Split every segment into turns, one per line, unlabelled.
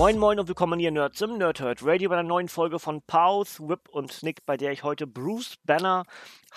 Moin Moin und willkommen hier Nerds im Nerdhurt Radio bei einer neuen Folge von Pause, Whip und Snick, bei der ich heute Bruce Banner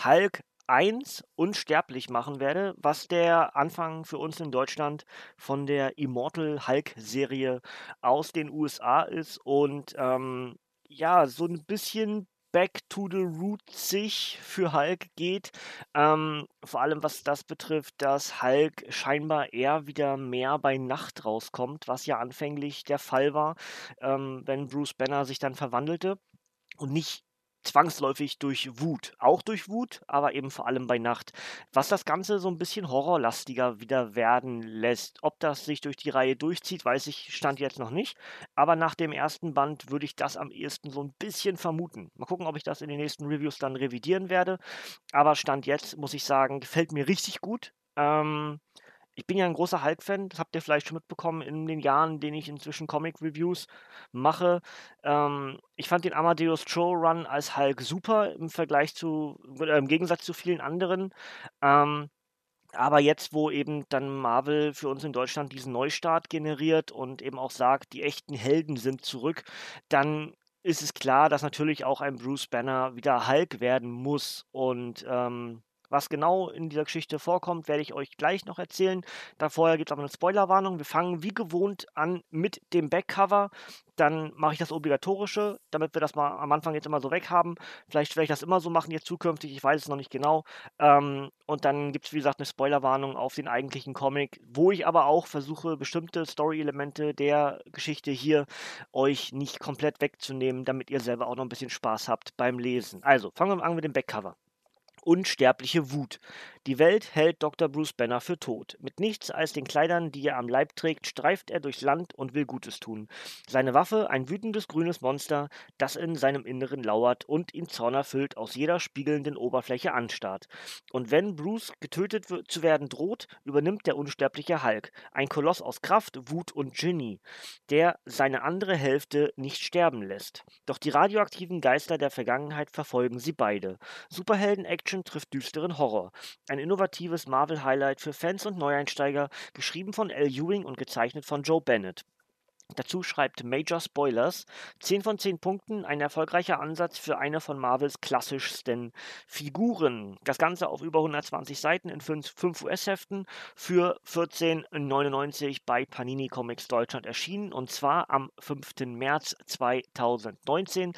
Hulk 1 unsterblich machen werde, was der Anfang für uns in Deutschland von der Immortal Hulk Serie aus den USA ist. Und ähm, ja, so ein bisschen back to the roots sich für Hulk geht. Ähm, vor allem was das betrifft, dass Hulk scheinbar eher wieder mehr bei Nacht rauskommt, was ja anfänglich der Fall war, ähm, wenn Bruce Banner sich dann verwandelte und nicht zwangsläufig durch Wut. Auch durch Wut, aber eben vor allem bei Nacht. Was das Ganze so ein bisschen horrorlastiger wieder werden lässt. Ob das sich durch die Reihe durchzieht, weiß ich, stand jetzt noch nicht. Aber nach dem ersten Band würde ich das am ehesten so ein bisschen vermuten. Mal gucken, ob ich das in den nächsten Reviews dann revidieren werde. Aber Stand jetzt, muss ich sagen, gefällt mir richtig gut. Ähm, ich bin ja ein großer Hulk-Fan, das habt ihr vielleicht schon mitbekommen in den Jahren, in denen ich inzwischen Comic-Reviews mache. Ähm, ich fand den Amadeus Cho Run als Hulk super im Vergleich zu, äh, im Gegensatz zu vielen anderen. Ähm, aber jetzt, wo eben dann Marvel für uns in Deutschland diesen Neustart generiert und eben auch sagt, die echten Helden sind zurück, dann ist es klar, dass natürlich auch ein Bruce Banner wieder Hulk werden muss. Und ähm, was genau in dieser Geschichte vorkommt, werde ich euch gleich noch erzählen. Da vorher gibt es aber eine Spoilerwarnung. Wir fangen wie gewohnt an mit dem Backcover. Dann mache ich das Obligatorische, damit wir das mal am Anfang jetzt immer so weg haben. Vielleicht werde ich das immer so machen jetzt zukünftig, ich weiß es noch nicht genau. Ähm, und dann gibt es, wie gesagt, eine Spoilerwarnung auf den eigentlichen Comic, wo ich aber auch versuche, bestimmte Story-Elemente der Geschichte hier euch nicht komplett wegzunehmen, damit ihr selber auch noch ein bisschen Spaß habt beim Lesen. Also, fangen wir an mit dem Backcover. Unsterbliche Wut. Die Welt hält Dr. Bruce Banner für tot. Mit nichts als den Kleidern, die er am Leib trägt, streift er durchs Land und will Gutes tun. Seine Waffe ein wütendes grünes Monster, das in seinem Inneren lauert und ihn zornerfüllt aus jeder spiegelnden Oberfläche anstarrt. Und wenn Bruce getötet zu werden droht, übernimmt der unsterbliche Hulk, ein Koloss aus Kraft, Wut und Genie, der seine andere Hälfte nicht sterben lässt. Doch die radioaktiven Geister der Vergangenheit verfolgen sie beide. Superhelden-Action trifft düsteren Horror. Ein innovatives Marvel-Highlight für Fans und Neueinsteiger, geschrieben von Al Ewing und gezeichnet von Joe Bennett. Dazu schreibt Major Spoilers 10 von 10 Punkten, ein erfolgreicher Ansatz für eine von Marvels klassischsten Figuren. Das Ganze auf über 120 Seiten in 5, US-Heften für 14,99 bei Panini Comics Deutschland erschienen und zwar am 5. März 2019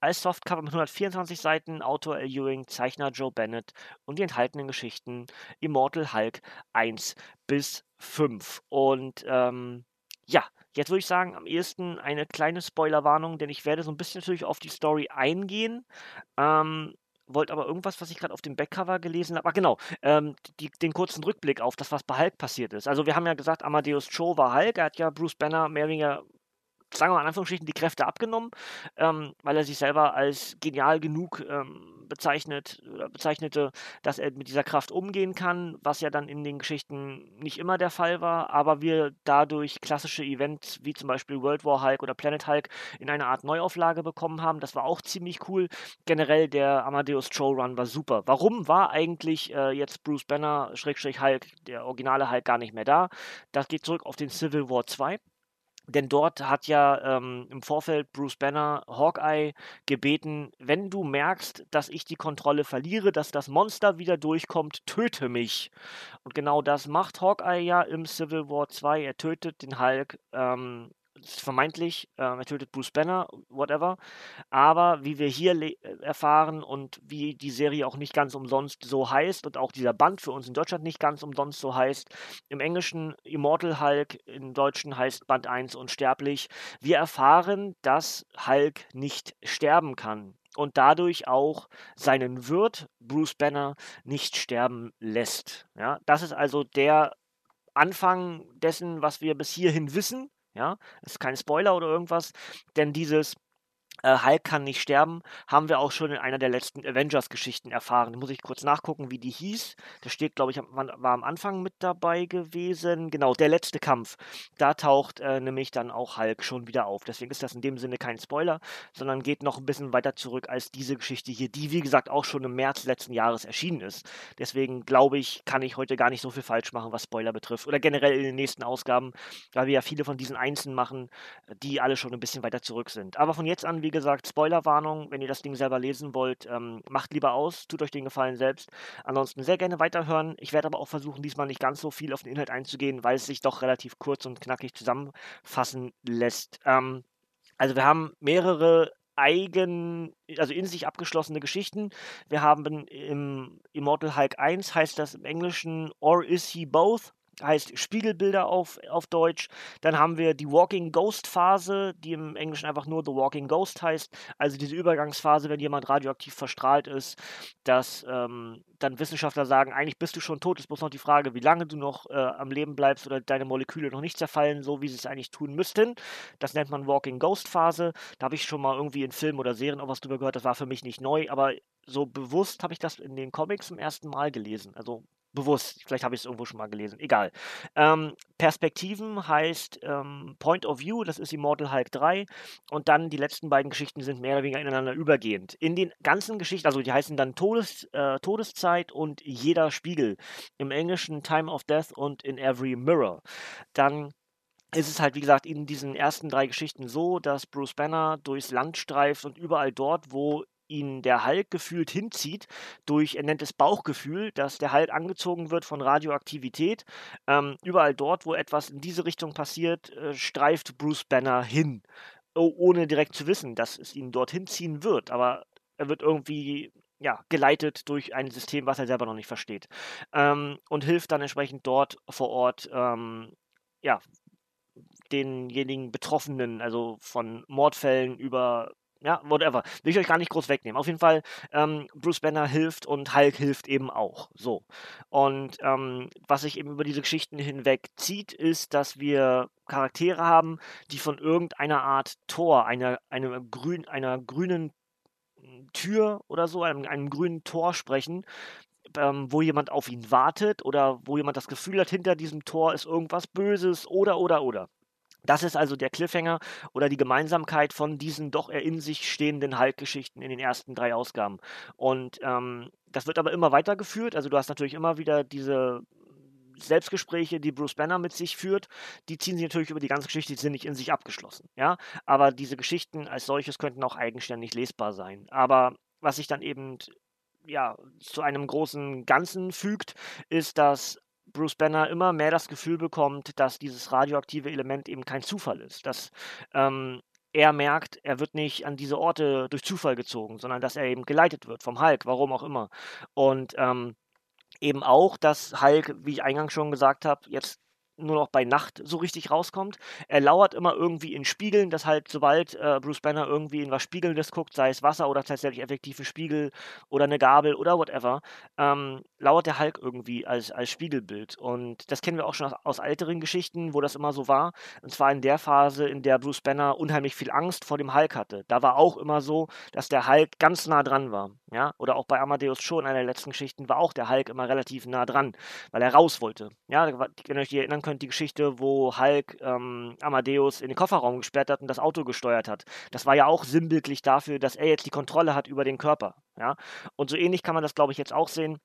als Softcover mit 124 Seiten, Autor Al Ewing, Zeichner Joe Bennett und die enthaltenen Geschichten Immortal Hulk 1 bis 5. Und ähm, ja, jetzt würde ich sagen, am ehesten eine kleine Spoilerwarnung, denn ich werde so ein bisschen natürlich auf die Story eingehen. Ähm, wollte aber irgendwas, was ich gerade auf dem Backcover gelesen habe. Ah, genau, ähm, die, den kurzen Rückblick auf das, was bei Hulk passiert ist. Also, wir haben ja gesagt, Amadeus Cho war Hulk. Er hat ja Bruce Banner mehr oder weniger sagen wir mal in Anführungsstrichen, die Kräfte abgenommen, ähm, weil er sich selber als genial genug ähm, bezeichnet oder bezeichnete, dass er mit dieser Kraft umgehen kann, was ja dann in den Geschichten nicht immer der Fall war, aber wir dadurch klassische Events wie zum Beispiel World War Hulk oder Planet Hulk in einer Art Neuauflage bekommen haben. Das war auch ziemlich cool. Generell der Amadeus Joe Run war super. Warum war eigentlich äh, jetzt Bruce Banner, Schrägstrich Hulk, der originale Hulk, gar nicht mehr da? Das geht zurück auf den Civil War 2 denn dort hat ja ähm, im Vorfeld Bruce Banner Hawkeye gebeten, wenn du merkst, dass ich die Kontrolle verliere, dass das Monster wieder durchkommt, töte mich. Und genau das macht Hawkeye ja im Civil War 2. Er tötet den Hulk ähm, vermeintlich, äh, er tötet Bruce Banner, whatever. Aber wie wir hier äh, erfahren und wie die Serie auch nicht ganz umsonst so heißt und auch dieser Band für uns in Deutschland nicht ganz umsonst so heißt, im Englischen Immortal Hulk, im Deutschen heißt Band 1 unsterblich. Wir erfahren, dass Hulk nicht sterben kann und dadurch auch seinen Wirt Bruce Banner nicht sterben lässt. Ja, das ist also der Anfang dessen, was wir bis hierhin wissen. Ja, das ist kein Spoiler oder irgendwas, denn dieses Hulk kann nicht sterben, haben wir auch schon in einer der letzten Avengers-Geschichten erfahren. Da muss ich kurz nachgucken, wie die hieß. Das steht, glaube ich, war am Anfang mit dabei gewesen. Genau, der letzte Kampf. Da taucht äh, nämlich dann auch Hulk schon wieder auf. Deswegen ist das in dem Sinne kein Spoiler, sondern geht noch ein bisschen weiter zurück als diese Geschichte hier, die, wie gesagt, auch schon im März letzten Jahres erschienen ist. Deswegen glaube ich, kann ich heute gar nicht so viel falsch machen, was Spoiler betrifft. Oder generell in den nächsten Ausgaben, weil wir ja viele von diesen Einzelnen machen, die alle schon ein bisschen weiter zurück sind. Aber von jetzt an, wie wie gesagt, Spoilerwarnung, wenn ihr das Ding selber lesen wollt, ähm, macht lieber aus, tut euch den Gefallen selbst. Ansonsten sehr gerne weiterhören. Ich werde aber auch versuchen, diesmal nicht ganz so viel auf den Inhalt einzugehen, weil es sich doch relativ kurz und knackig zusammenfassen lässt. Ähm, also wir haben mehrere eigen, also in sich abgeschlossene Geschichten. Wir haben im Immortal Hulk 1 heißt das im Englischen Or is he both? Heißt Spiegelbilder auf, auf Deutsch. Dann haben wir die Walking Ghost Phase, die im Englischen einfach nur The Walking Ghost heißt. Also diese Übergangsphase, wenn jemand radioaktiv verstrahlt ist, dass ähm, dann Wissenschaftler sagen, eigentlich bist du schon tot, ist bloß noch die Frage, wie lange du noch äh, am Leben bleibst oder deine Moleküle noch nicht zerfallen, so wie sie es eigentlich tun müssten. Das nennt man Walking Ghost Phase. Da habe ich schon mal irgendwie in Filmen oder Serien auch was drüber gehört, das war für mich nicht neu, aber so bewusst habe ich das in den Comics zum ersten Mal gelesen. Also bewusst. Vielleicht habe ich es irgendwo schon mal gelesen. Egal. Ähm, Perspektiven heißt ähm, Point of View, das ist Immortal Hulk 3. Und dann die letzten beiden Geschichten sind mehr oder weniger ineinander übergehend. In den ganzen Geschichten, also die heißen dann Todes, äh, Todeszeit und jeder Spiegel. Im Englischen Time of Death und in Every Mirror. Dann ist es halt, wie gesagt, in diesen ersten drei Geschichten so, dass Bruce Banner durchs Land streift und überall dort, wo ihn der Hulk gefühlt hinzieht, durch, er nennt es Bauchgefühl, dass der Hulk angezogen wird von Radioaktivität. Ähm, überall dort, wo etwas in diese Richtung passiert, äh, streift Bruce Banner hin, ohne direkt zu wissen, dass es ihn dorthin ziehen wird. Aber er wird irgendwie ja, geleitet durch ein System, was er selber noch nicht versteht. Ähm, und hilft dann entsprechend dort vor Ort, ähm, ja, denjenigen Betroffenen, also von Mordfällen über ja, whatever. Will ich euch gar nicht groß wegnehmen. Auf jeden Fall, ähm, Bruce Banner hilft und Hulk hilft eben auch. So. Und ähm, was sich eben über diese Geschichten hinweg zieht, ist, dass wir Charaktere haben, die von irgendeiner Art Tor, einer, einer, grün, einer grünen Tür oder so, einem, einem grünen Tor sprechen, ähm, wo jemand auf ihn wartet oder wo jemand das Gefühl hat, hinter diesem Tor ist irgendwas Böses oder, oder, oder. Das ist also der Cliffhanger oder die Gemeinsamkeit von diesen doch eher in sich stehenden Hulk-Geschichten in den ersten drei Ausgaben. Und ähm, das wird aber immer weitergeführt. Also du hast natürlich immer wieder diese Selbstgespräche, die Bruce Banner mit sich führt, die ziehen sich natürlich über die ganze Geschichte, die sind nicht in sich abgeschlossen. Ja, aber diese Geschichten als solches könnten auch eigenständig lesbar sein. Aber was sich dann eben ja, zu einem großen Ganzen fügt, ist, dass Bruce Banner immer mehr das Gefühl bekommt, dass dieses radioaktive Element eben kein Zufall ist. Dass ähm, er merkt, er wird nicht an diese Orte durch Zufall gezogen, sondern dass er eben geleitet wird vom Hulk, warum auch immer. Und ähm, eben auch, dass Hulk, wie ich eingangs schon gesagt habe, jetzt nur noch bei Nacht so richtig rauskommt. Er lauert immer irgendwie in Spiegeln, dass halt sobald äh, Bruce Banner irgendwie in was Spiegelndes guckt, sei es Wasser oder tatsächlich effektiv ein Spiegel oder eine Gabel oder whatever, ähm, lauert der Hulk irgendwie als, als Spiegelbild. Und das kennen wir auch schon aus, aus älteren Geschichten, wo das immer so war. Und zwar in der Phase, in der Bruce Banner unheimlich viel Angst vor dem Hulk hatte. Da war auch immer so, dass der Hulk ganz nah dran war. Ja? Oder auch bei Amadeus schon, einer der letzten Geschichten, war auch der Hulk immer relativ nah dran, weil er raus wollte. Ja, wenn ihr euch erinnern könnt, könnt, die Geschichte, wo Hulk ähm, Amadeus in den Kofferraum gesperrt hat und das Auto gesteuert hat. Das war ja auch sinnbildlich dafür, dass er jetzt die Kontrolle hat über den Körper. Ja? Und so ähnlich kann man das, glaube ich, jetzt auch sehen.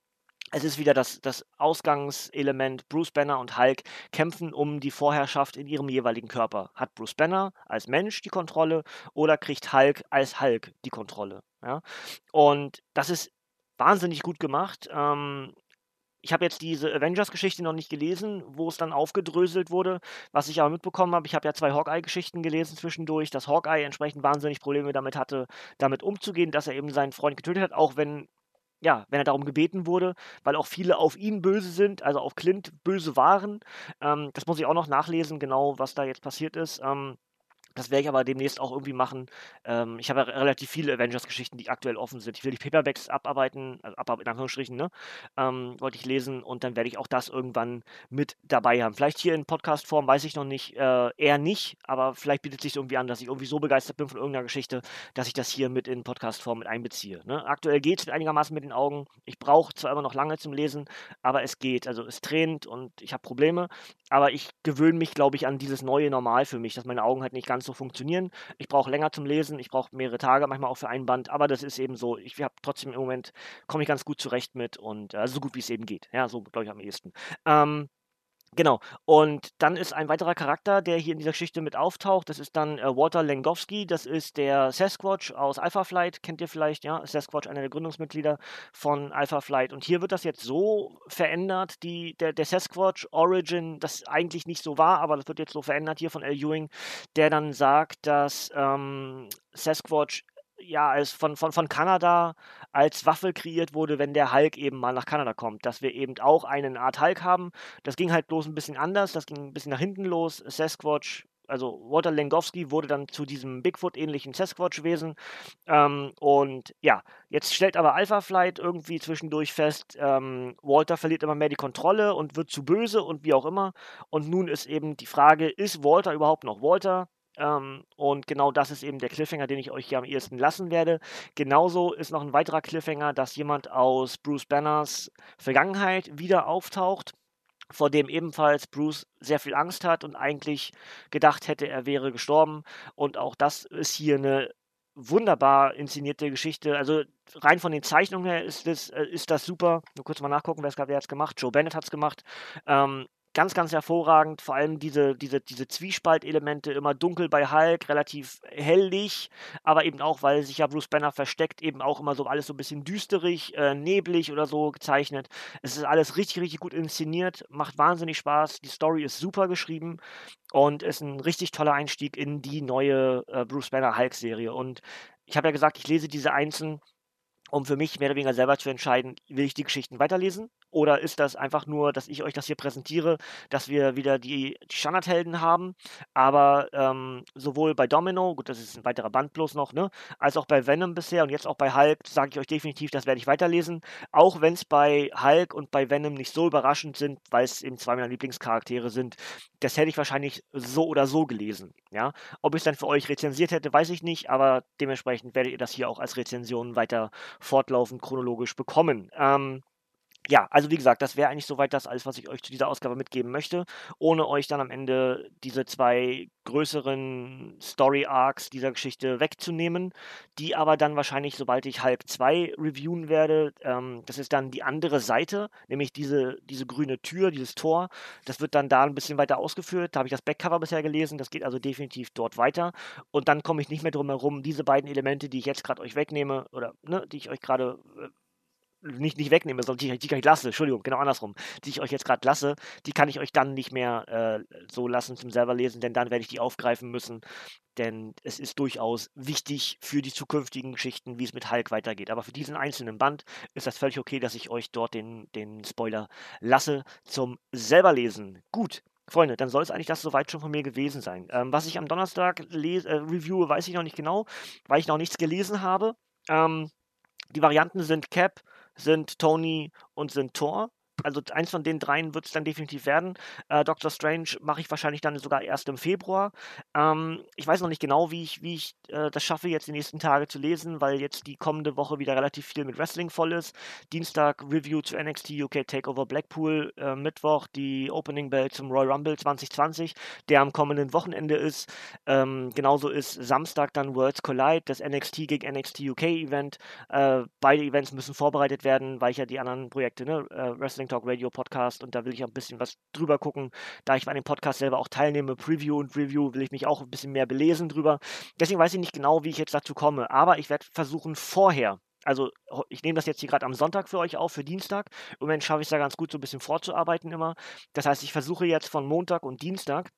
Es ist wieder das, das Ausgangselement. Bruce Banner und Hulk kämpfen um die Vorherrschaft in ihrem jeweiligen Körper. Hat Bruce Banner als Mensch die Kontrolle oder kriegt Hulk als Hulk die Kontrolle? Ja? Und das ist wahnsinnig gut gemacht. Ähm, ich habe jetzt diese Avengers-Geschichte noch nicht gelesen, wo es dann aufgedröselt wurde. Was ich aber mitbekommen habe, ich habe ja zwei Hawkeye-Geschichten gelesen zwischendurch, dass Hawkeye entsprechend wahnsinnig Probleme damit hatte, damit umzugehen, dass er eben seinen Freund getötet hat, auch wenn ja, wenn er darum gebeten wurde, weil auch viele auf ihn böse sind, also auf Clint böse waren. Ähm, das muss ich auch noch nachlesen, genau was da jetzt passiert ist. Ähm, Das werde ich aber demnächst auch irgendwie machen. Ähm, ich habe ja relativ viele Avengers-Geschichten, die aktuell offen sind. Ich will die Paperbacks abarbeiten, also abarbeiten in Anführungsstrichen, ne? Ähm, wollte ich lesen und dann werde ich auch das irgendwann mit dabei haben. Vielleicht hier in Podcast-Form, weiß ich noch nicht, äh, eher nicht, aber vielleicht bietet es sich irgendwie an, dass ich irgendwie so begeistert bin von irgendeiner Geschichte, dass ich das hier mit in Podcast-Form mit einbeziehe. Ne? Aktuell geht es einigermaßen mit den Augen. Ich brauche zwar immer noch lange zum Lesen, aber es geht. Also es tränt und ich habe Probleme, aber ich gewöhne mich, glaube ich, an dieses neue Normal für mich, dass meine Augen halt nicht ganz so funktionieren. Ich brauche länger zum Lesen, ich brauche mehrere Tage, manchmal auch für einen Band, aber das ist eben so. Ich habe trotzdem im Moment, komme ich ganz gut zurecht mit und äh, so gut wie es eben geht. Ja, so glaube ich am ehesten. Ähm, Genau. Und dann ist ein weiterer Charakter, der hier in dieser Geschichte mit auftaucht. Das ist dann äh, Walter Langowski. Das ist der Sasquatch aus Alpha Flight. Kennt ihr vielleicht, ja? Sasquatch, einer der Gründungsmitglieder von Alpha Flight. Und hier wird das jetzt so verändert, die, der, der Sasquatch Origin, das eigentlich nicht so war, aber das wird jetzt so verändert hier von L. Ewing, der dann sagt, dass ähm, Sasquatch ja, als von, von, von Kanada als Waffe kreiert wurde, wenn der Hulk eben mal nach Kanada kommt. Dass wir eben auch eine Art Hulk haben. Das ging halt bloß ein bisschen anders, das ging ein bisschen nach hinten los. Sasquatch, also Walter Langowski wurde dann zu diesem Bigfoot-ähnlichen Sasquatch-Wesen. Ähm, und ja, jetzt stellt aber Alpha Flight irgendwie zwischendurch fest, ähm, Walter verliert immer mehr die Kontrolle und wird zu böse und wie auch immer. Und nun ist eben die Frage, ist Walter überhaupt noch Walter? Ähm, und genau das ist eben der Cliffhanger, den ich euch hier am ehesten lassen werde. Genauso ist noch ein weiterer Cliffhanger, dass jemand aus Bruce Banners Vergangenheit wieder auftaucht, vor dem ebenfalls Bruce sehr viel Angst hat und eigentlich gedacht hätte, er wäre gestorben. Und auch das ist hier eine wunderbar inszenierte Geschichte. Also rein von den Zeichnungen her ist das, äh, ist das super. Nur kurz mal nachgucken, wer es gerade jetzt gemacht. Joe Bennett hat es gemacht. Ähm, ganz, ganz hervorragend. Vor allem diese, diese, diese Zwiespaltelemente, immer dunkel bei Hulk, relativ hellig, aber eben auch, weil sich ja Bruce Banner versteckt, eben auch immer so alles so ein bisschen düsterig, äh, neblig oder so gezeichnet. Es ist alles richtig, richtig gut inszeniert, macht wahnsinnig Spaß. Die Story ist super geschrieben und ist ein richtig toller Einstieg in die neue äh, Bruce Banner Hulk-Serie. Und ich habe ja gesagt, ich lese diese einzeln um für mich mehr oder weniger selber zu entscheiden, will ich die Geschichten weiterlesen oder ist das einfach nur, dass ich euch das hier präsentiere, dass wir wieder die, die Standardhelden haben, aber ähm, sowohl bei Domino, gut, das ist ein weiterer Band bloß noch, ne, als auch bei Venom bisher und jetzt auch bei Hulk, sage ich euch definitiv, das werde ich weiterlesen, auch wenn es bei Hulk und bei Venom nicht so überraschend sind, weil es eben zwei meiner Lieblingscharaktere sind, das hätte ich wahrscheinlich so oder so gelesen, ja. Ob ich es dann für euch rezensiert hätte, weiß ich nicht, aber dementsprechend werdet ihr das hier auch als Rezension weiter fortlaufend chronologisch bekommen. Ähm, ja, also wie gesagt, das wäre eigentlich soweit das alles, was ich euch zu dieser Ausgabe mitgeben möchte, ohne euch dann am Ende diese zwei größeren Story-Arcs dieser Geschichte wegzunehmen, die aber dann wahrscheinlich, sobald ich halb zwei reviewen werde, ähm, das ist dann die andere Seite, nämlich diese, diese grüne Tür, dieses Tor, das wird dann da ein bisschen weiter ausgeführt, da habe ich das Backcover bisher gelesen, das geht also definitiv dort weiter. Und dann komme ich nicht mehr drum herum, diese beiden Elemente, die ich jetzt gerade euch wegnehme oder ne, die ich euch gerade äh, nicht, nicht wegnehme, sondern die, die ich lasse, Entschuldigung, genau andersrum, die ich euch jetzt gerade lasse, die kann ich euch dann nicht mehr äh, so lassen zum selber lesen, denn dann werde ich die aufgreifen müssen, denn es ist durchaus wichtig für die zukünftigen Geschichten, wie es mit Hulk weitergeht. Aber für diesen einzelnen Band ist das völlig okay, dass ich euch dort den, den Spoiler lasse zum selber lesen. Gut, Freunde, dann soll es eigentlich das soweit schon von mir gewesen sein. Ähm, was ich am Donnerstag äh, reviewe, weiß ich noch nicht genau, weil ich noch nichts gelesen habe. Ähm, die Varianten sind Cap, sind Tony und sind Thor also eins von den dreien wird es dann definitiv werden. Äh, Doctor Strange mache ich wahrscheinlich dann sogar erst im Februar. Ähm, ich weiß noch nicht genau, wie ich, wie ich äh, das schaffe, jetzt die nächsten Tage zu lesen, weil jetzt die kommende Woche wieder relativ viel mit Wrestling voll ist. Dienstag Review zu NXT UK Takeover Blackpool, äh, Mittwoch die Opening Bell zum Royal Rumble 2020, der am kommenden Wochenende ist. Ähm, genauso ist Samstag dann Worlds Collide, das NXT gegen NXT UK Event. Äh, beide Events müssen vorbereitet werden, weil ich ja die anderen Projekte, ne, äh, Wrestling Wrestling Talk Radio Podcast und da will ich auch ein bisschen was drüber gucken. Da ich bei dem Podcast selber auch teilnehme, Preview und Review, will ich mich auch ein bisschen mehr belesen drüber. Deswegen weiß ich nicht genau, wie ich jetzt dazu komme, aber ich werde versuchen, vorher also ich nehme das jetzt hier gerade am Sonntag für euch auf, für Dienstag. Im Moment schaffe ich es da ganz gut, so ein bisschen vorzuarbeiten immer. Das heißt, ich versuche jetzt von Montag und Dienstag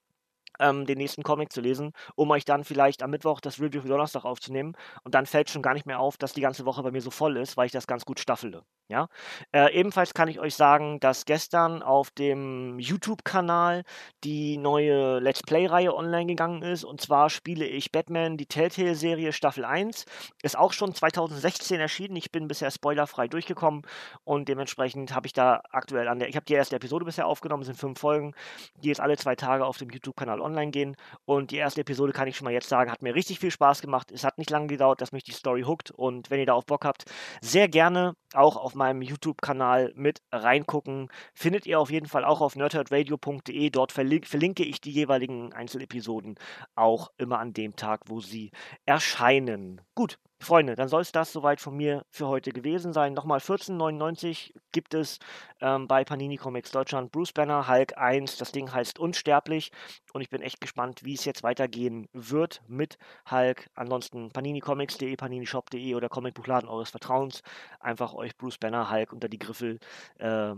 ähm, den nächsten Comic zu lesen, um euch dann vielleicht am Mittwoch das Review für Donnerstag aufzunehmen. Und dann fällt schon gar nicht mehr auf, dass die ganze Woche bei mir so voll ist, weil ich das ganz gut staffele. Ja? Äh, ebenfalls kann ich euch sagen, dass gestern auf dem YouTube-Kanal die neue Let's Play-Reihe online gegangen ist. Und zwar spiele ich Batman, die Telltale-Serie Staffel 1. Ist auch schon 2016 erschienen. Ich bin bisher spoilerfrei durchgekommen und dementsprechend habe ich da aktuell an der. Ich habe die erste Episode bisher aufgenommen, es sind fünf Folgen, die jetzt alle zwei Tage auf dem YouTube-Kanal online gehen. Und die erste Episode kann ich schon mal jetzt sagen, hat mir richtig viel Spaß gemacht. Es hat nicht lange gedauert, dass mich die Story hookt. Und wenn ihr da auf Bock habt, sehr gerne auch auf meinem YouTube-Kanal mit reingucken. Findet ihr auf jeden Fall auch auf nerdherdradio.de. Dort verlink verlinke ich die jeweiligen Einzelepisoden auch immer an dem Tag, wo sie erscheinen. Gut, Freunde, dann soll es das soweit von mir für heute gewesen sein. Nochmal 14,99 gibt es ähm, bei Panini Comics Deutschland Bruce Banner Hulk 1. Das Ding heißt Unsterblich und ich bin echt gespannt, wie es jetzt weitergehen wird mit Hulk. Ansonsten paninicomics.de, paninishop.de oder Comicbuchladen eures Vertrauens. Einfach euch Bruce Banner Hulk unter die Griffel äh,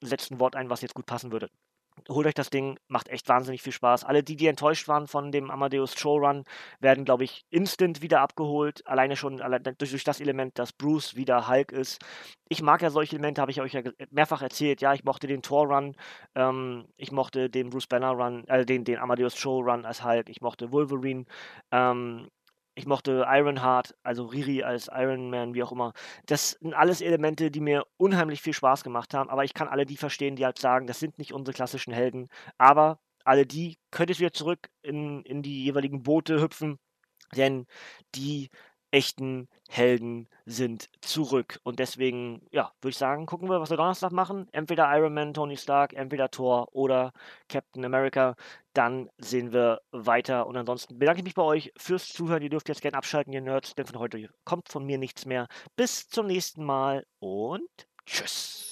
setzen Wort ein, was jetzt gut passen würde holt euch das Ding, macht echt wahnsinnig viel Spaß. Alle die, die enttäuscht waren von dem Amadeus Showrun, werden, glaube ich, instant wieder abgeholt. Alleine schon durch, durch, das Element, dass Bruce wieder Hulk ist. Ich mag ja solche Elemente, habe ich euch ja mehrfach erzählt. Ja, ich mochte den Thor-Run, ähm, ich mochte den Bruce Banner-Run, äh, den, den Amadeus Show-Run als Hulk, ich mochte Wolverine. Ähm, ich mochte Ironheart, also Riri als Iron Man, wie auch immer. Das sind alles Elemente, die mir unheimlich viel Spaß gemacht haben, aber ich kann alle die verstehen, die halt sagen, das sind nicht unsere klassischen Helden. Aber alle die könnt ihr wieder zurück in, in die jeweiligen Boote hüpfen, denn die echten Helden sind zurück. Und deswegen, ja, würde ich sagen, gucken wir, was wir Donnerstag machen. Entweder Iron Man, Tony Stark, entweder Thor oder Captain America. Dann sehen wir weiter. Und ansonsten bedanke ich mich bei euch fürs Zuhören. Ihr dürft jetzt gerne abschalten, ihr Nerds, denn von heute kommt von mir nichts mehr. Bis zum nächsten Mal und tschüss.